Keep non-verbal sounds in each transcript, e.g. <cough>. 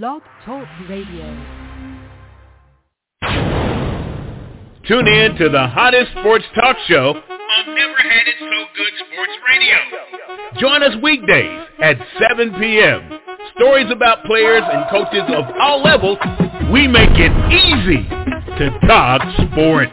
Blog Talk Radio. Tune in to the hottest sports talk show on Never Had It So Good Sports Radio. Join us weekdays at 7 p.m. Stories about players and coaches of all levels. We make it easy to talk sports.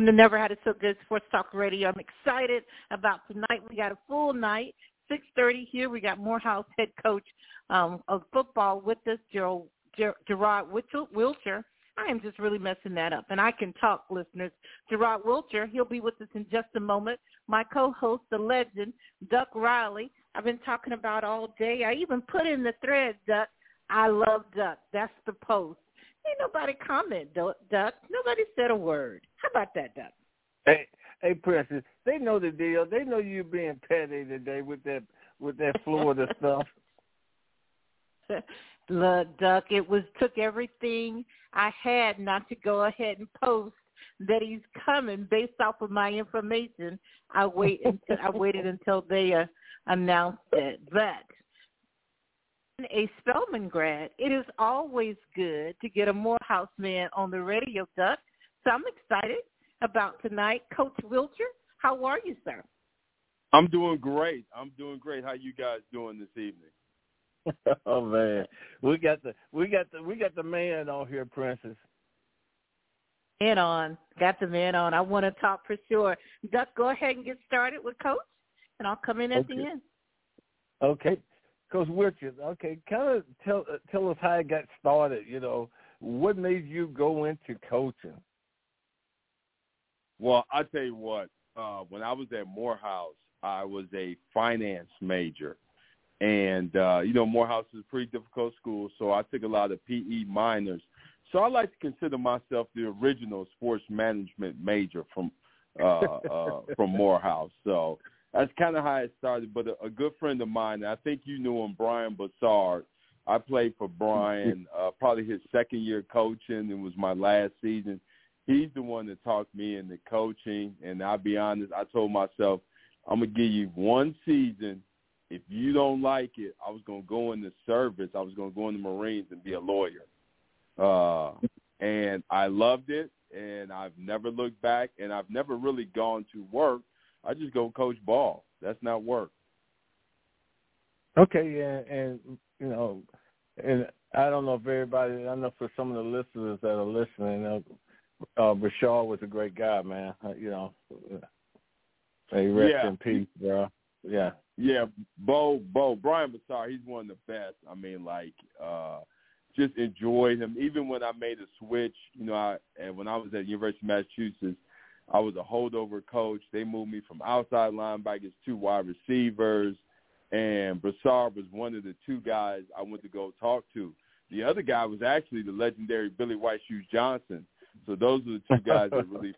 From the Never Had It So Good Sports Talk Radio. I'm excited about tonight. We got a full night, 6.30 here. We got Morehouse head coach um, of football with us, Gerald, Ger- Gerard Wilcher. I am just really messing that up. And I can talk, listeners. Gerard Wilcher, he'll be with us in just a moment. My co-host, the legend, Duck Riley. I've been talking about all day. I even put in the thread, Duck. I love Duck. That's the post. Ain't nobody comment, Duck. Nobody said a word. About that, Duck? Hey, hey, Princess. They know the deal. They know you're being petty today with that with that Florida <laughs> stuff. Look, Duck, it was took everything I had not to go ahead and post that he's coming based off of my information. I wait until I waited until they uh, announced it, but a Spelman grad, it is always good to get a Morehouse man on the radio, Duck. So I'm excited about tonight. Coach Wilcher, how are you, sir? I'm doing great. I'm doing great. How you guys doing this evening? <laughs> oh man, we got the we got the we got the man on here, Princess. Man on, got the man on. I want to talk for sure. Duck, go ahead and get started with Coach, and I'll come in at okay. the end. Okay. Coach Richard, okay, kind of tell uh, tell us how it got started. You know, what made you go into coaching? Well, I tell you what. Uh, when I was at Morehouse, I was a finance major, and uh, you know Morehouse is a pretty difficult school, so I took a lot of PE minors. So I like to consider myself the original sports management major from uh, uh, <laughs> from Morehouse. So that's kind of how it started. But a, a good friend of mine, I think you knew him, Brian Bassard. I played for Brian uh, probably his second year coaching. It was my last season. He's the one that talked me into coaching. And I'll be honest, I told myself, I'm to give you one season. If you don't like it, I was to go in the service. I was to go in the Marines and be a lawyer. Uh, and I loved it, and I've never looked back, and I've never really gone to work I just go coach ball. That's not work. Okay, yeah, and you know, and I don't know if everybody. I know for some of the listeners that are listening, uh, uh Rashard was a great guy, man. Uh, you know, hey, rest yeah. in peace, bro. Yeah, yeah, Bo, Bo, Brian Bassar, he's one of the best. I mean, like, uh just enjoyed him. Even when I made a switch, you know, I and when I was at University of Massachusetts, I was a holdover coach. They moved me from outside linebackers to wide receivers, and Brassard was one of the two guys I went to go talk to. The other guy was actually the legendary Billy White Shoes Johnson. So those are the two guys that <laughs> really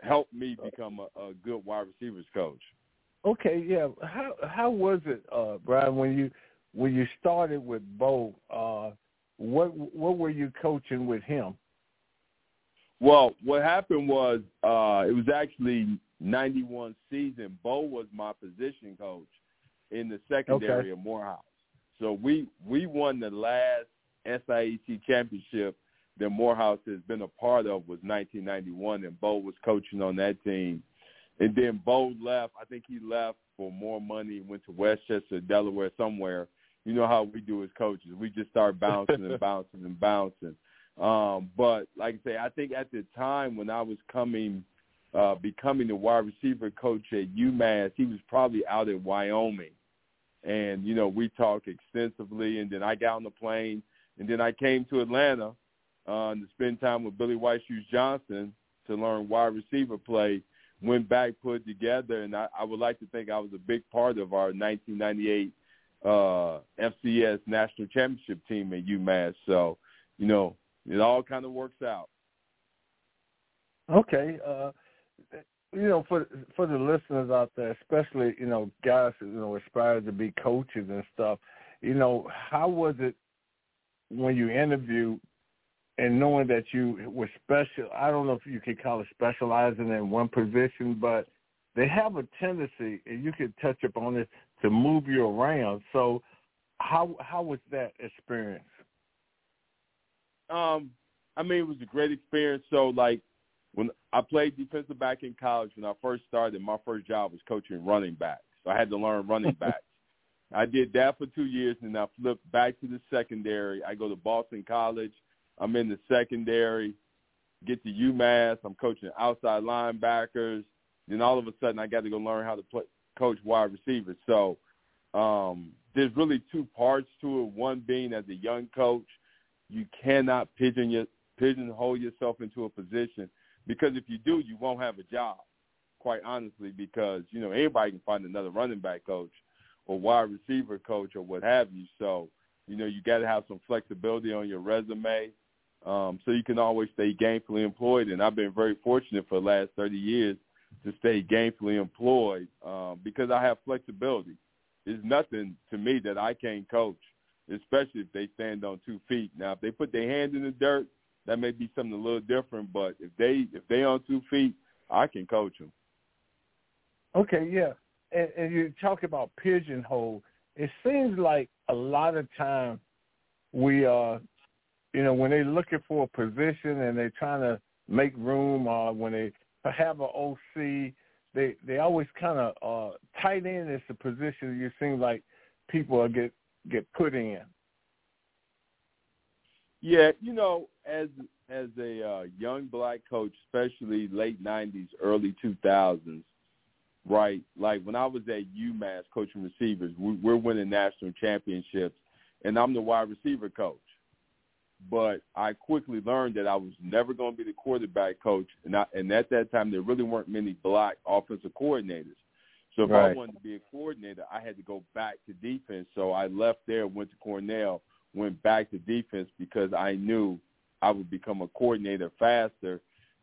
helped me become a, a good wide receivers coach. Okay, yeah. How how was it, uh, Brian, when you when you started with Bo? Uh, what what were you coaching with him? Well, what happened was uh it was actually 91 season. Bo was my position coach in the secondary okay. of Morehouse. So we we won the last SIAC championship that Morehouse has been a part of was 1991, and Bo was coaching on that team. And then Bo left. I think he left for more money, went to Westchester, Delaware, somewhere. You know how we do as coaches. We just start <laughs> bouncing and bouncing and bouncing. Um, but like I say, I think at the time when I was coming, uh, becoming the wide receiver coach at UMass, he was probably out in Wyoming. And, you know, we talked extensively and then I got on the plane and then I came to Atlanta uh, to spend time with Billy White Shoes Johnson to learn wide receiver play, went back, put together, and I, I would like to think I was a big part of our 1998 uh, FCS national championship team at UMass. So, you know, it all kind of works out. Okay. Uh, you know, for for the listeners out there, especially you know guys who you know aspire to be coaches and stuff, you know, how was it when you interviewed and knowing that you were special, I don't know if you could call it specializing in one position, but they have a tendency, and you could touch upon this, to move you around. So, how how was that experience? Um, I mean, it was a great experience. So, like, when I played defensive back in college, when I first started, my first job was coaching running backs. So I had to learn running <laughs> backs. I did that for two years, and I flipped back to the secondary. I go to Boston College. I'm in the secondary. Get to UMass. I'm coaching outside linebackers. Then all of a sudden, I got to go learn how to play, coach wide receivers. So um, there's really two parts to it. One being as a young coach, you cannot pigeon your, pigeonhole yourself into a position because if you do, you won't have a job. Quite honestly, because you know anybody can find another running back coach or wide receiver coach or what have you. So you know you got to have some flexibility on your resume, um, so you can always stay gainfully employed. And I've been very fortunate for the last 30 years to stay gainfully employed um, because I have flexibility. There's nothing to me that I can't coach, especially if they stand on two feet. Now, if they put their hand in the dirt, that may be something a little different. But if they if they on two feet, I can coach them. Okay, yeah, and, and you talk about pigeonhole. It seems like a lot of time we uh you know when they're looking for a position and they're trying to make room or uh, when they have an OC, they they always kind of uh, tight end is the position you seem like people get get put in. Yeah, you know, as as a uh, young black coach, especially late '90s, early 2000s, right? Like when I was at UMass coaching receivers, we, we're winning national championships, and I'm the wide receiver coach but I quickly learned that I was never going to be the quarterback coach, and, I, and at that time there really weren't many black offensive coordinators. So if right. I wanted to be a coordinator, I had to go back to defense. So I left there, went to Cornell, went back to defense because I knew I would become a coordinator faster.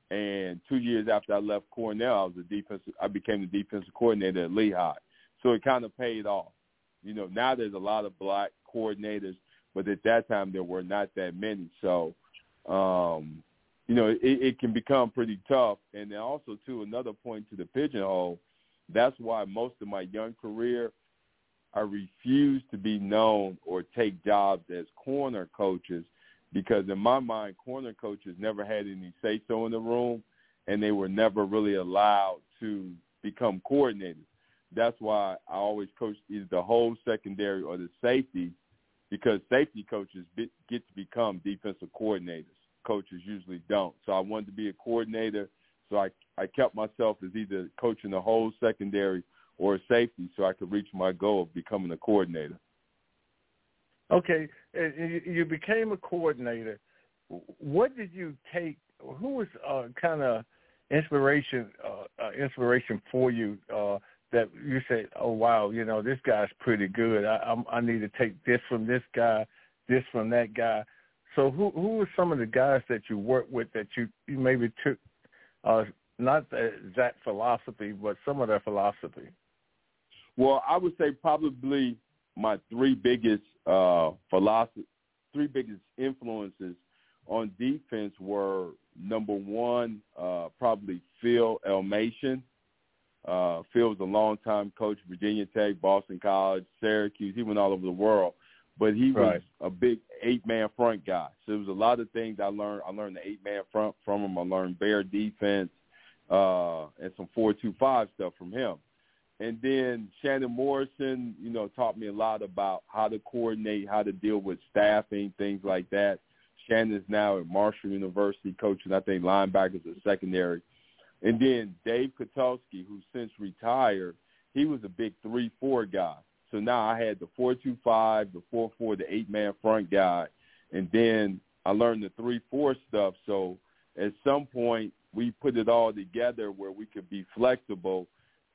And two years after I left Cornell, I was a defensive. I became the defensive coordinator at Lehigh. So it kind of paid off. You know, now there's a lot of black coordinators but at that time there were not that many. So, um, you know, it, it can become pretty tough. And then also, too, another point to the pigeonhole, that's why most of my young career, I refused to be known or take jobs as corner coaches because in my mind, corner coaches never had any say-so in the room, and they were never really allowed to become coordinators. That's why I always coached either the whole secondary or the safety – because safety coaches get to become defensive coordinators. Coaches usually don't. So I wanted to be a coordinator. So I I kept myself as either coaching the whole secondary or safety, so I could reach my goal of becoming a coordinator. Okay, you became a coordinator. What did you take? Who was uh, kind of inspiration uh, uh, inspiration for you uh, that you say, oh wow, you know this guy's pretty good. I I'm, I need to take this from this guy, this from that guy. So who who were some of the guys that you worked with that you you maybe took, uh, not that philosophy, but some of their philosophy? Well, I would say probably my three biggest uh, philosophy, three biggest influences on defense were number one, uh, probably Phil Elmassian uh, Phil was a long-time coach, Virginia Tech, Boston College, Syracuse. He went all over the world, but he was right. a big eight-man front guy. So there was a lot of things I learned. I learned the eight-man front from him. I learned bear defense uh, and some four-two-five stuff from him. And then Shannon Morrison, you know, taught me a lot about how to coordinate, how to deal with staffing, things like that. Shannon is now at Marshall University coaching, I think, linebackers or secondary. And then Dave Kotulski, who since retired, he was a big three-four guy. So now I had the four-two-five, the four-four, the eight-man front guy, and then I learned the three-four stuff. So at some point we put it all together where we could be flexible,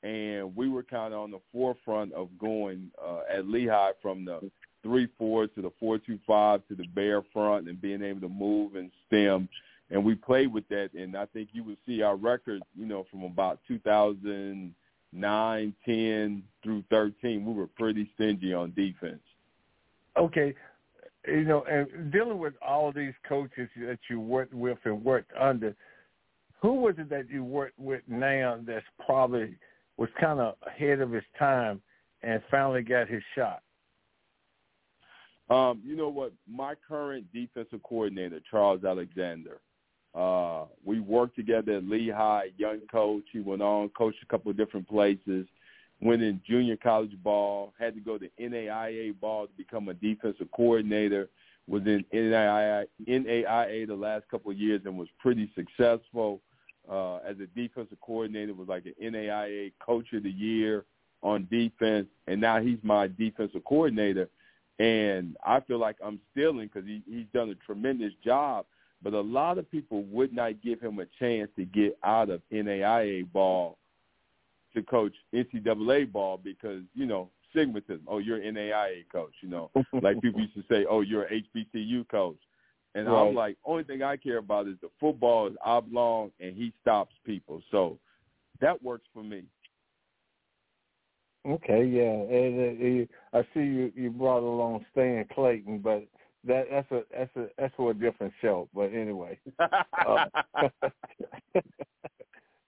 and we were kind of on the forefront of going uh, at Lehigh from the three-four to the four-two-five to the bear front and being able to move and stem and we played with that. And I think you would see our record, you know, from about 2009, 10 through 13, we were pretty stingy on defense. Okay, you know, and dealing with all these coaches that you worked with and worked under, who was it that you worked with now that's probably was kind of ahead of his time and finally got his shot? Um, you know what? My current defensive coordinator, Charles Alexander, uh, we worked together at Lehigh, young coach. He went on, coached a couple of different places, went in junior college ball, had to go to NAIA ball to become a defensive coordinator, was in NAIA, NAIA the last couple of years and was pretty successful. Uh, as a defensive coordinator, was like an NAIA coach of the year on defense, and now he's my defensive coordinator. And I feel like I'm stealing because he, he's done a tremendous job – but a lot of people would not give him a chance to get out of NAIA ball to coach NCAA ball because, you know, stigmatism. Oh, you're an NAIA coach, you know. <laughs> like people used to say, oh, you're an HBCU coach. And right. I'm like, only thing I care about is the football is oblong and he stops people. So that works for me. Okay, yeah, and uh, I see you you brought along Stan Clayton, but that that's a that's a that's for a different show. But anyway, <laughs> uh, <laughs>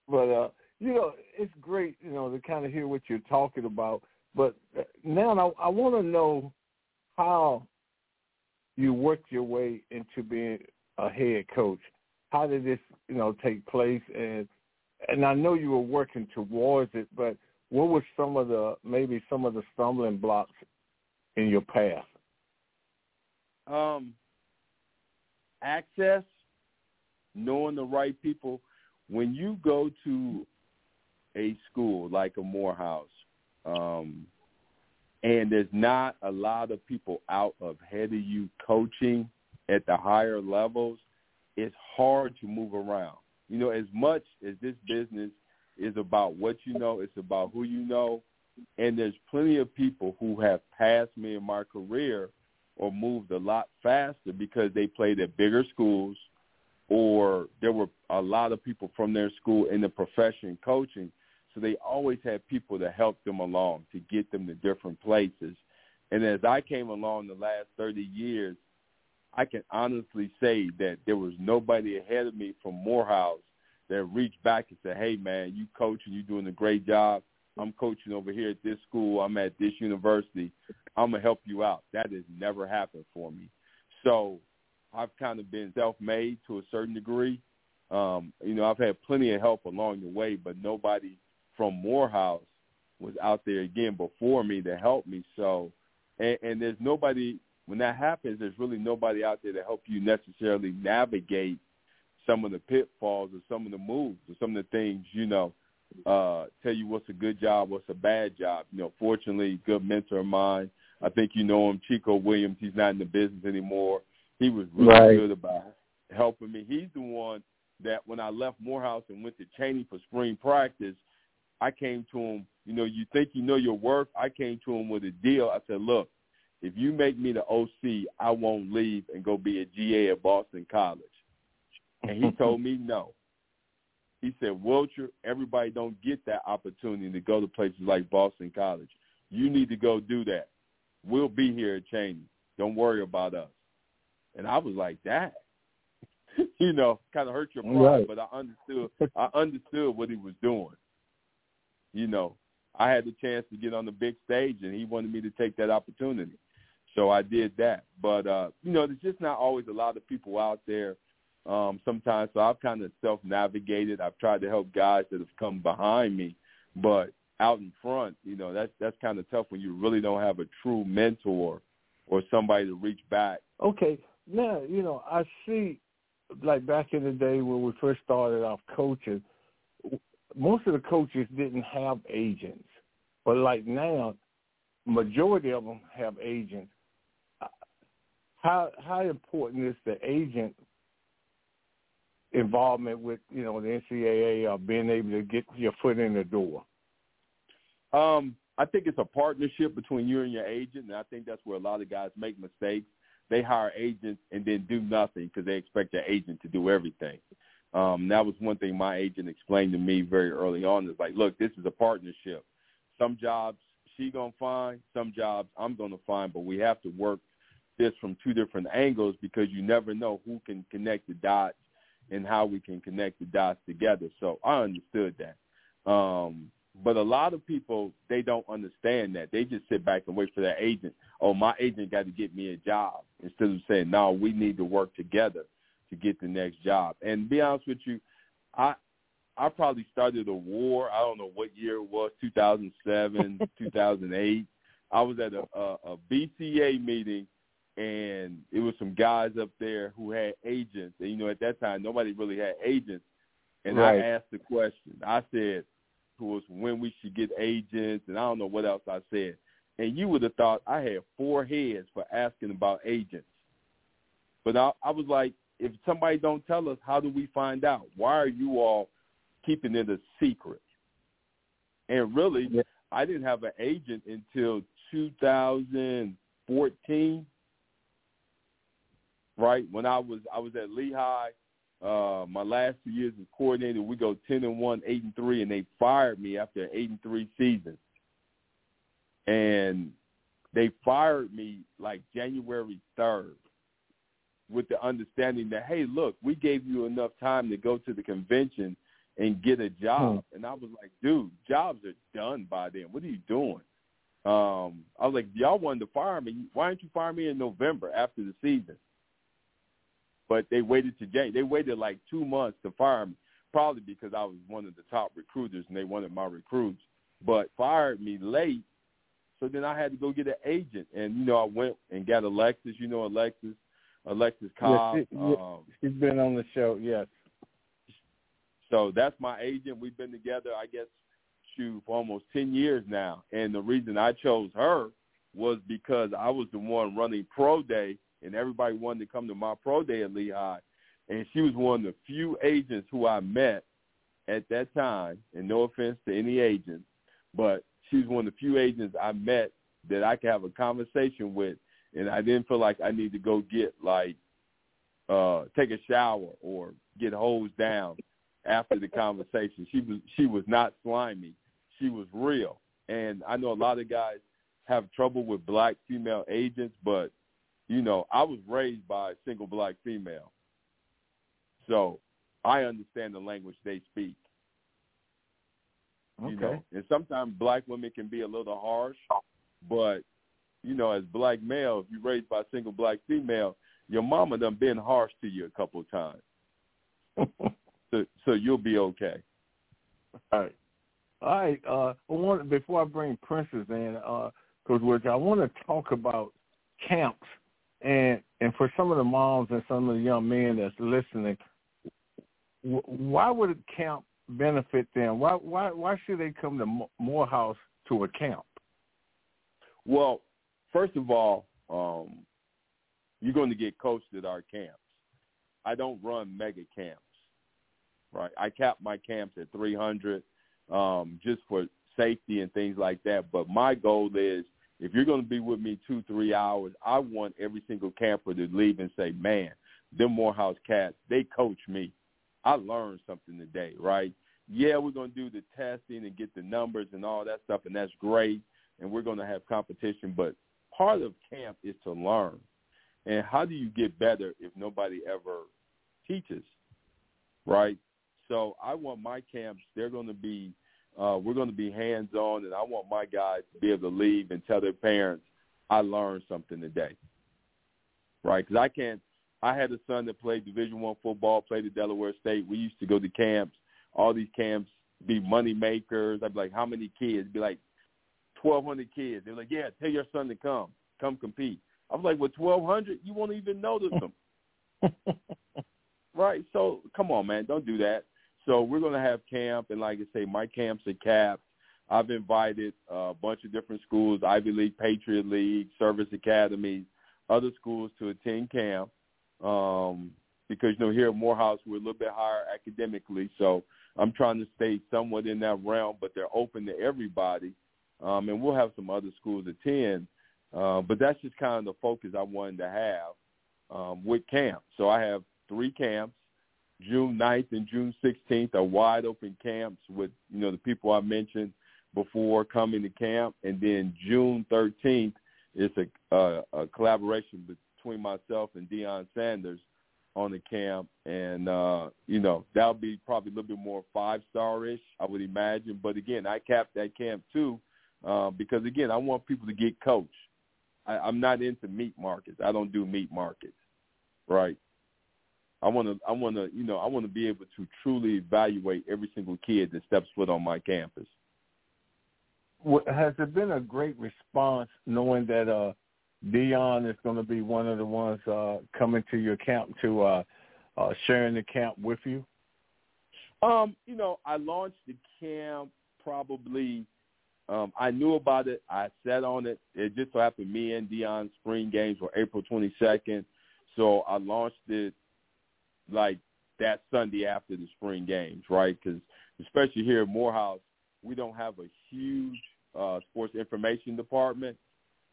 but uh, you know, it's great, you know, to kind of hear what you're talking about. But uh, now I, I want to know how you worked your way into being a head coach. How did this, you know, take place? And and I know you were working towards it, but what were some of the maybe some of the stumbling blocks in your path? Um, access, knowing the right people. When you go to a school like a Morehouse, um, and there's not a lot of people out ahead of you coaching at the higher levels, it's hard to move around. You know, as much as this business is about what you know, it's about who you know. And there's plenty of people who have passed me in my career or moved a lot faster because they played at bigger schools or there were a lot of people from their school in the profession coaching. So they always had people to help them along to get them to different places. And as I came along the last 30 years, I can honestly say that there was nobody ahead of me from Morehouse that reached back and said, hey, man, you coaching, you're doing a great job. I'm coaching over here at this school. I'm at this university. I'm gonna help you out. That has never happened for me. So I've kind of been self-made to a certain degree. Um, you know, I've had plenty of help along the way, but nobody from Morehouse was out there again before me to help me. So, and, and there's nobody when that happens. There's really nobody out there to help you necessarily navigate some of the pitfalls or some of the moves or some of the things you know uh, tell you what's a good job, what's a bad job. You know, fortunately, good mentor of mine. I think you know him, Chico Williams. He's not in the business anymore. He was really right. good about helping me. He's the one that when I left Morehouse and went to Cheyney for spring practice, I came to him. You know, you think you know your worth. I came to him with a deal. I said, look, if you make me the OC, I won't leave and go be a GA at Boston College. And he <laughs> told me no. He said, Wilcher, everybody don't get that opportunity to go to places like Boston College. You need to go do that. We'll be here at Cheyney. Don't worry about us. And I was like, that, <laughs> you know, kind of hurt your pride, right. but I understood. I understood what he was doing. You know, I had the chance to get on the big stage, and he wanted me to take that opportunity, so I did that. But uh, you know, there's just not always a lot of people out there um, sometimes. So I've kind of self-navigated. I've tried to help guys that have come behind me, but out in front, you know, that's that's kind of tough when you really don't have a true mentor or somebody to reach back. Okay, now you know I see, like back in the day when we first started off coaching, most of the coaches didn't have agents, but like now, majority of them have agents. How how important is the agent involvement with you know the NCAA or being able to get your foot in the door? Um, I think it's a partnership between you and your agent, and I think that's where a lot of guys make mistakes. They hire agents and then do nothing because they expect their agent to do everything. Um, that was one thing my agent explained to me very early on. Is like, look, this is a partnership. Some jobs she gonna find, some jobs I'm gonna find, but we have to work this from two different angles because you never know who can connect the dots and how we can connect the dots together. So I understood that. Um, but a lot of people they don't understand that. They just sit back and wait for their agent. Oh, my agent got to get me a job instead of saying, no, we need to work together to get the next job. And be honest with you, I I probably started a war. I don't know what year it was, 2007, <laughs> 2008. I was at a, a, a BCA meeting, and it was some guys up there who had agents. And, you know, at that time, nobody really had agents. And right. I asked the question. I said, "Who was when we should get agents, and I don't know what else I said. And you would have thought I had four heads for asking about agents. But I, I was like, if somebody don't tell us, how do we find out? Why are you all keeping it a secret? And really, yeah. I didn't have an agent until 2014, right? When I was I was at Lehigh, uh, my last two years as coordinator, we go 10 and one, eight and three, and they fired me after an eight and three season. And they fired me like January 3rd with the understanding that, hey, look, we gave you enough time to go to the convention and get a job. Hmm. And I was like, dude, jobs are done by then. What are you doing? Um, I was like, y'all wanted to fire me. Why didn't you fire me in November after the season? But they waited to January. They waited like two months to fire me, probably because I was one of the top recruiters and they wanted my recruits. But fired me late, so then I had to go get an agent. And you know, I went and got Alexis. You know, Alexis, Alexis Cobb. Yes, yes, um, she's been on the show. Yes. So that's my agent. We've been together, I guess, shoot, for almost 10 years now. And the reason I chose her was because I was the one running pro day, and everybody wanted to come to my pro day at Lehigh. And she was one of the few agents who I met at that time, and no offense to any agents, but she was one of the few agents I met that I could have a conversation with, and I didn't feel like I need to go get like uh take a shower or get hosed down after the conversation. She was she was not slimy. She was real. And I know a lot of guys have trouble with black female agents, but you know, I was raised by a single black female. So I understand the language they speak. Okay. You know, and sometimes black women can be a little harsh, but you know, as black male, if you're raised by a single black female, your mama done been harsh to you a couple of times. <laughs> so so you'll be okay. All right. All right. Uh, I want before I bring Princess in, uh, Coach Woods, I want to talk about camps, and and for some of the moms and some of the young men that's listening, why would a camp benefit them? Why why why should they come to Morehouse to a camp? Well, first of all, um, you're going to get coached at our camps. I don't run mega camps, right? I cap my camps at 300 um, just for safety and things like that. But my goal is if you're going to be with me two, three hours, I want every single camper to leave and say, man, them Morehouse cats, they coach me. I learned something today, right? Yeah, we're going to do the testing and get the numbers and all that stuff, and that's great. And we're going to have competition, but part of camp is to learn. And how do you get better if nobody ever teaches, right? So I want my camps, they're going to be, uh, we're going to be hands-on, and I want my guys to be able to leave and tell their parents, I learned something today, right? Because I can't, I had a son that played Division One football, played at Delaware State. We used to go to camps. All these camps be money makers. I'd be like, how many kids? Be like, 1,200 kids. They're like, yeah, tell your son to come, come compete. I was like, with 1,200, you won't even notice them. <laughs> right? So come on, man, don't do that. So we're going to have camp, and like I say, my camps are capped. I've invited a bunch of different schools, Ivy League, Patriot League, service academies, other schools to attend camp. Um, because you know here at Morehouse we're a little bit higher academically, so I'm trying to stay somewhat in that realm. But they're open to everybody, um, and we'll have some other schools attend. Uh, but that's just kind of the focus I wanted to have um, with camp. So I have three camps. June 9th and June 16th are wide open camps with, you know, the people I mentioned before coming to camp. And then June 13th is a, a collaboration between myself and Deion Sanders on the camp, and uh, you know that'll be probably a little bit more five star ish, I would imagine. But again, I capped that camp too uh, because again, I want people to get coached. I, I'm not into meat markets. I don't do meat markets, right? I want to, I want to, you know, I want to be able to truly evaluate every single kid that steps foot on my campus. Has there been a great response knowing that uh, Deion is going to be one of the ones uh, coming to your camp to uh, uh, sharing the camp with you? Um, you know, I launched the camp probably. Um, I knew about it. I sat on it. It just so happened me and Deion spring games were April 22nd, so I launched it like that Sunday after the spring games, right? Because especially here at Morehouse, we don't have a huge uh, sports information department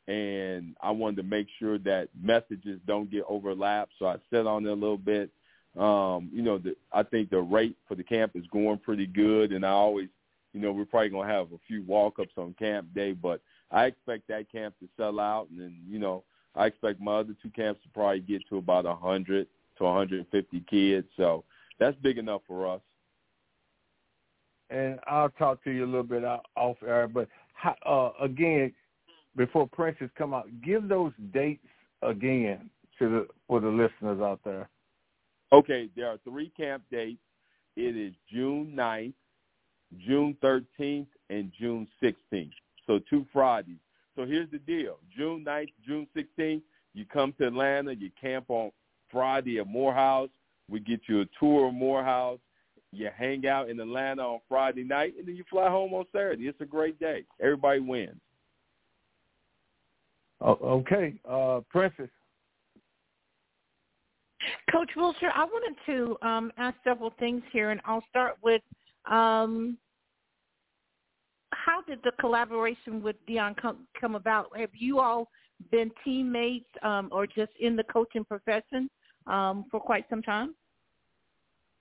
and I wanted to make sure that messages don't get overlapped. So I sat on it a little bit. Um, you know, the, I think the rate for the camp is going pretty good, and I always, you know, we're probably gonna have a few walk-ups on camp day, but I expect that camp to sell out, and then you know, I expect my other two camps to probably get to about a hundred to 150 kids. So that's big enough for us. And I'll talk to you a little bit off air, but uh, again, before Princess come out, give those dates again to the for the listeners out there. Okay, there are three camp dates. It is June 9th, June 13th, and June 16th. So two Fridays. So here's the deal. June 9th, June 16th, you come to Atlanta, you camp on Friday at Morehouse. We get you a tour of Morehouse. You hang out in Atlanta on Friday night, and then you fly home on Saturday. It's a great day. Everybody wins. Oh, okay, uh, Princess. Coach Wilcher, I wanted to um, ask several things here, and I'll start with um, how did the collaboration with Deion come, come about? Have you all been teammates um, or just in the coaching profession um, for quite some time?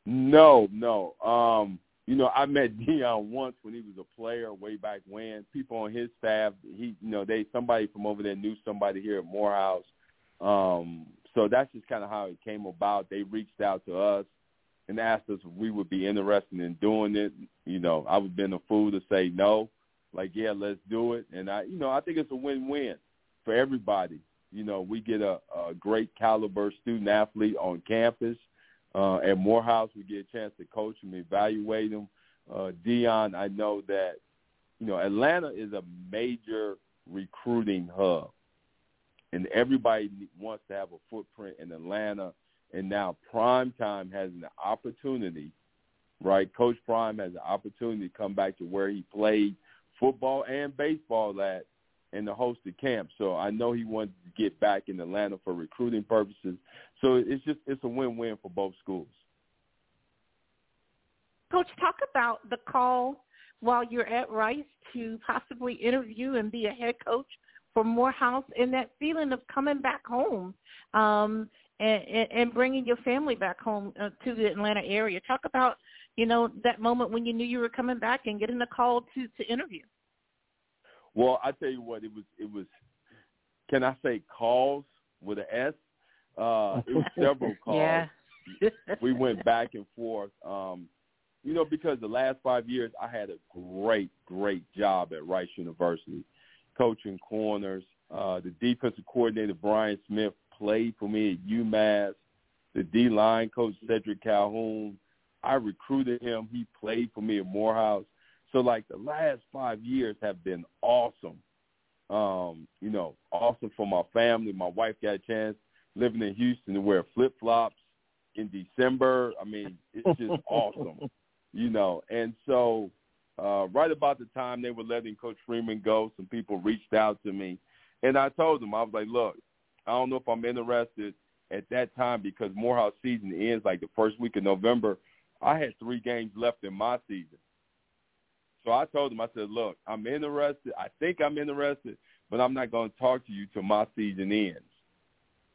No, no. Um, you know, I met <laughs> Deion once when he was a player way back when. People on his staff, he, you know, they somebody from over there knew somebody here at Morehouse. Um, so that's just kind of how it came about. They reached out to us and asked us if we would be interested in doing it. You know, I would have been a fool to say no. Like, yeah, let's do it. And I, you know, I think it's a win-win for everybody. You know, we get a, a great caliber student athlete on campus – uh, at Morehouse, we get a chance to coach them, evaluate them. Uh, Deion, I know that, you know, Atlanta is a major recruiting hub, and everybody wants to have a footprint in Atlanta. And now Prime Time has an opportunity, right? Coach Prime has an opportunity to come back to where he played football and baseball at and the camp. So I know he wanted to get back in Atlanta for recruiting purposes. So it's just it's a win-win for both schools. Coach, talk about the call while you're at Rice to possibly interview and be a head coach for Morehouse and that feeling of coming back home um, and, and bringing your family back home uh, to the Atlanta area. Talk about, you know, that moment when you knew you were coming back and getting the call to, to interview. Well, I tell you what, it was it was. Can I say calls with an S? Uh, it was several <laughs> calls. yeah. we went back and forth. Um, you know, because the last five years I had a great, great job at Rice University, coaching corners. Uh, the defensive coordinator Brian Smith played for me at UMass. The D line coach Cedric Calhoun, I recruited him. He played for me at Morehouse. So like the last five years have been awesome. Um, you know, awesome for my family. My wife got a chance living in Houston to wear flip flops in December. I mean, it's just <laughs> awesome. You know, and so uh, right about the time they were letting Coach Freeman go, some people reached out to me, and I told them I was like, look, I don't know if I'm interested at that time because Morehouse season ends like the first week of November. I had three games left in my season. So I told him, I said, look, I'm interested. I think I'm interested, but I'm not going to talk to you till my season ends.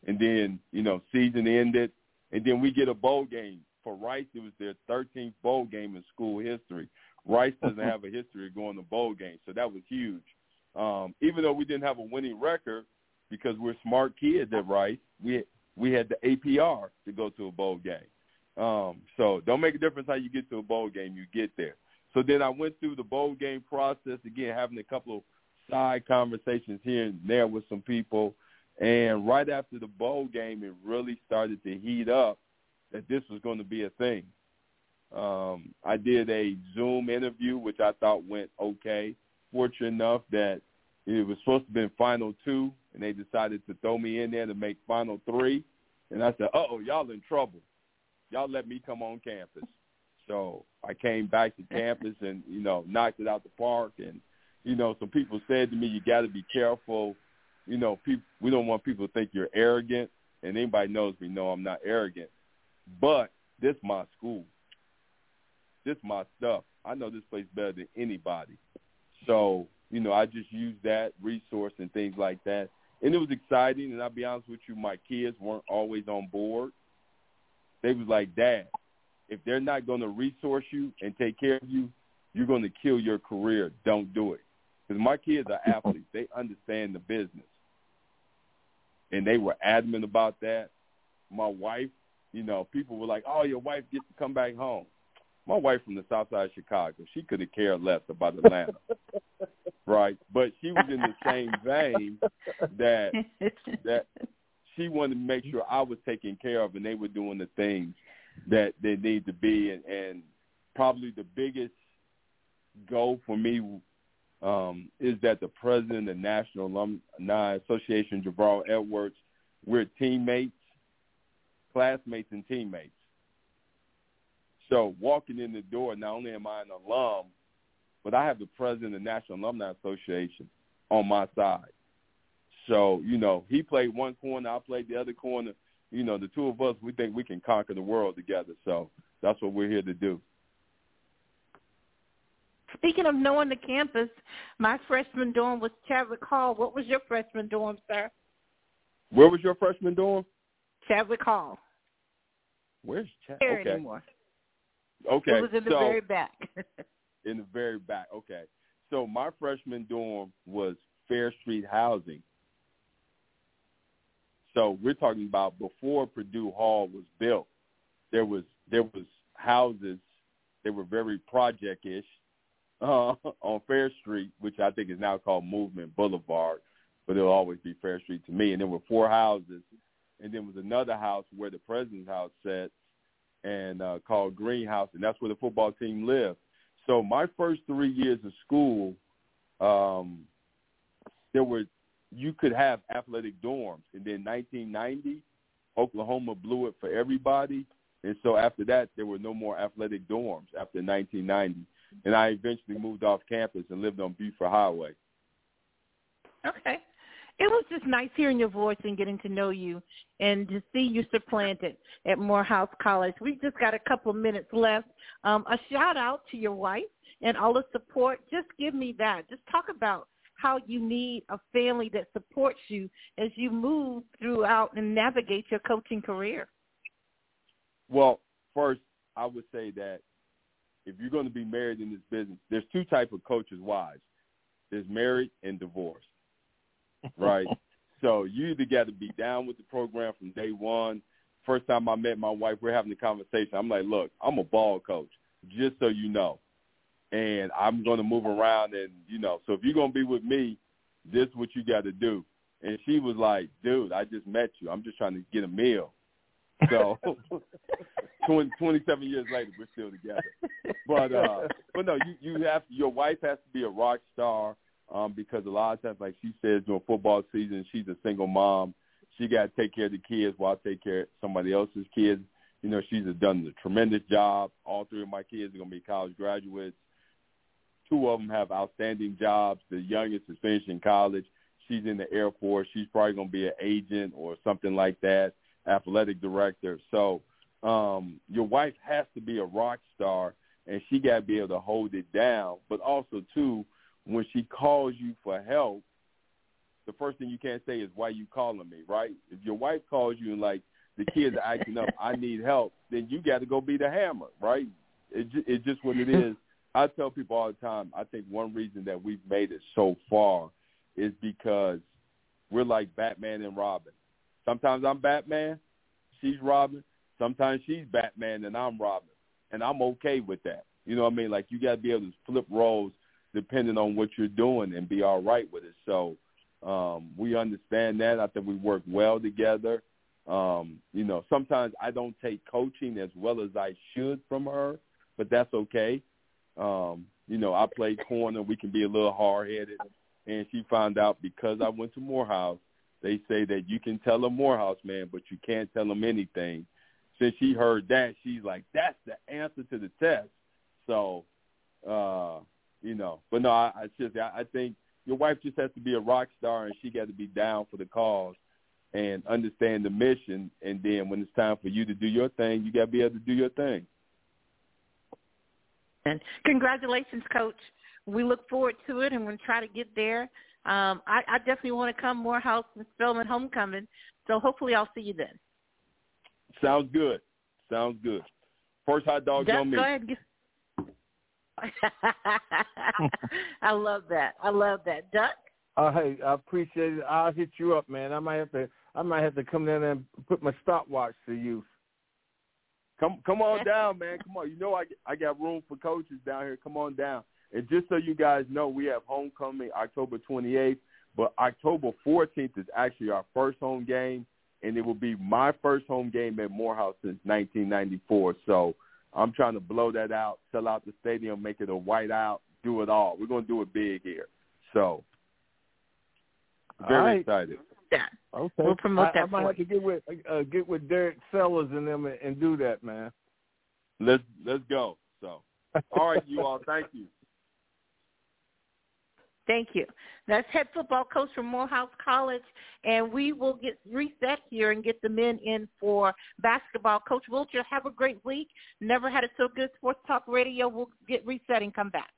And then, you know, season ended, and then we get a bowl game. For Rice, it was their 13th bowl game in school history. Rice <laughs> doesn't have a history of going to bowl games, so that was huge. Um, even though we didn't have a winning record, because we're smart kids at Rice. We we had the APR to go to a bowl game. Um, so don't make a difference how you get to a bowl game. You get there. So then I went through the bowl game process again, having a couple of side conversations here and there with some people. And right after the bowl game, it really started to heat up that this was going to be a thing. Um, I did a Zoom interview, which I thought went okay. Fortunate enough that it was supposed to be been final two, and they decided to throw me in there to make final three. And I said, "Oh, y'all in trouble. Y'all let me come on campus." So I came back to <laughs> campus and you know knocked it out the park. And you know, some people said to me, "You got to be careful." You know, people, we don't want people to think you're arrogant. And anybody knows me know I'm not arrogant. But this my school. This my stuff. I know this place better than anybody. So, you know, I just used that resource and things like that. And it was exciting. And I'll be honest with you, my kids weren't always on board. They was like, Dad, if they're not going to resource you and take care of you, you're going to kill your career. Don't do it. Because my kids are <laughs> athletes. They understand the business. And they were adamant about that. My wife, you know, people were like, oh, your wife gets to come back home. My wife from the south side of Chicago, she could have cared less about Atlanta. <laughs> right? But she was in the same vein that <laughs> that she wanted to make sure I was taken care of and they were doing the things that they need to be and, and probably the biggest goal for me um, is that the president of the National Alumni Association, Jabbar Edwards, we're teammates, classmates, and teammates. So walking in the door, not only am I an alum, but I have the president of the National Alumni Association on my side. So, you know, he played one corner, I played the other corner. You know, the two of us, we think we can conquer the world together. So that's what we're here to do. Speaking of knowing the campus, my freshman dorm was Chadwick Hall. What was your freshman dorm, sir? Where was your freshman dorm? Chadwick Hall. Where's Chadwick? There okay. anymore. Okay. It was in the so, very back. <laughs> in the very back. Okay. So my freshman dorm was Fair Street Housing. So we're talking about before Perdue Hall was built. There was there was houses. that were very project-ish <laughs> uh, on Fair Street, which I think is now called Movement Boulevard, but it'll always be Fair Street to me. And there were four houses, and then was another house where the president's house sat, and uh, called Greenhouse, and that's where the football team lived. So my first three years of school, um, there were you could have athletic dorms, and then 1990, Oklahoma blew it for everybody, and so after that, there were no more athletic dorms after 1990, and I eventually moved off campus and lived on Buford Highway. Okay it was just nice hearing your voice and getting to know you and to see you supplanted at Morehouse College. We just got a couple minutes left. Um, a shout out to your wife and all the support. Just give me that. Just talk about how you need a family that supports you as you move throughout and navigate your coaching career. Well, first, I would say that if you're going to be married in this business, there's two type of coaches' wives. There's married and divorced right? <laughs> so you either got to be down with the program from day one. First time I met my wife, we're having a conversation. I'm like, look, I'm a ball coach, just so you know. And I'm going to move around and, you know, so if you're going to be with me, this is what you got to do. And she was like, dude, I just met you. I'm just trying to get a meal. So <laughs> 20, 27 years later, we're still together. But, uh, but no, you, you have, your wife has to be a rock star um, because a lot of times, like she says, during football season, she's a single mom. She got to take care of the kids while I take care of somebody else's kids. You know, she's done a tremendous job. All three of my kids are going to be college graduates. Two of them have outstanding jobs. The youngest is finishing college. She's in the Air Force. She's probably going to be an agent or something like that, athletic director. So um, your wife has to be a rock star, and she got to be able to hold it down. But also, too, when she calls you for help, the first thing you can't say is why you calling me, right? If your wife calls you and like the kids are acting up, I need help, then you got to go be the hammer, right? It, it's just what it <laughs> is. I tell people all the time. I think one reason that we've made it so far is because we're like Batman and Robin. Sometimes I'm Batman, she's Robin. Sometimes she's Batman and I'm Robin, and I'm okay with that. You know what I mean? Like you got to be able to flip roles depending on what you're doing and be all right with it. So um, we understand that. I think we work well together. Um, you know, sometimes I don't take coaching as well as I should from her, but that's okay. Um, you know, I play corner. We can be a little hard headed, and she found out because I went to Morehouse. They say that you can tell a Morehouse man, but you can't tell him anything. Since she heard that, she's like, "That's the answer to the test." So, uh, you know, but no, I, I just I, I think your wife just has to be a rock star, and she got to be down for the cause and understand the mission. And then when it's time for you to do your thing, you got to be able to do your thing. And congratulations, Coach. We look forward to it, and we're going to try to get there. Um, I, I definitely want to come Morehouse and Spelman homecoming, so hopefully I'll see you then. Sounds good. Sounds good. First hot dog Just on me. Go ahead. <laughs> I love that. I love that. Duck. Uh, hey, I appreciate it. I'll hit you up, man. I might have to. I might have to come down and put my stopwatch to use. Come, come on down, man. Come on. You know I I got room for coaches down here. Come on down. And just so you guys know, we have homecoming October 28th, but October 14th is actually our first home game, and it will be my first home game at Morehouse since 1994. So I'm trying to blow that out, sell out the stadium, make it a white out, do it all. We're going to do it big here. So very right. excited. Yeah. Okay. We'll promote I, that I might for have to get with uh, get with Derek Sellers and them and, and do that, man. Let's let's go. So all right, you all. Thank you. <laughs> Thank you. That's head football coach from Morehouse College, and we will get reset here and get the men in for basketball. Coach Wilcher, have a great week. Never had it so good. Sports Talk Radio. We'll get reset and come back.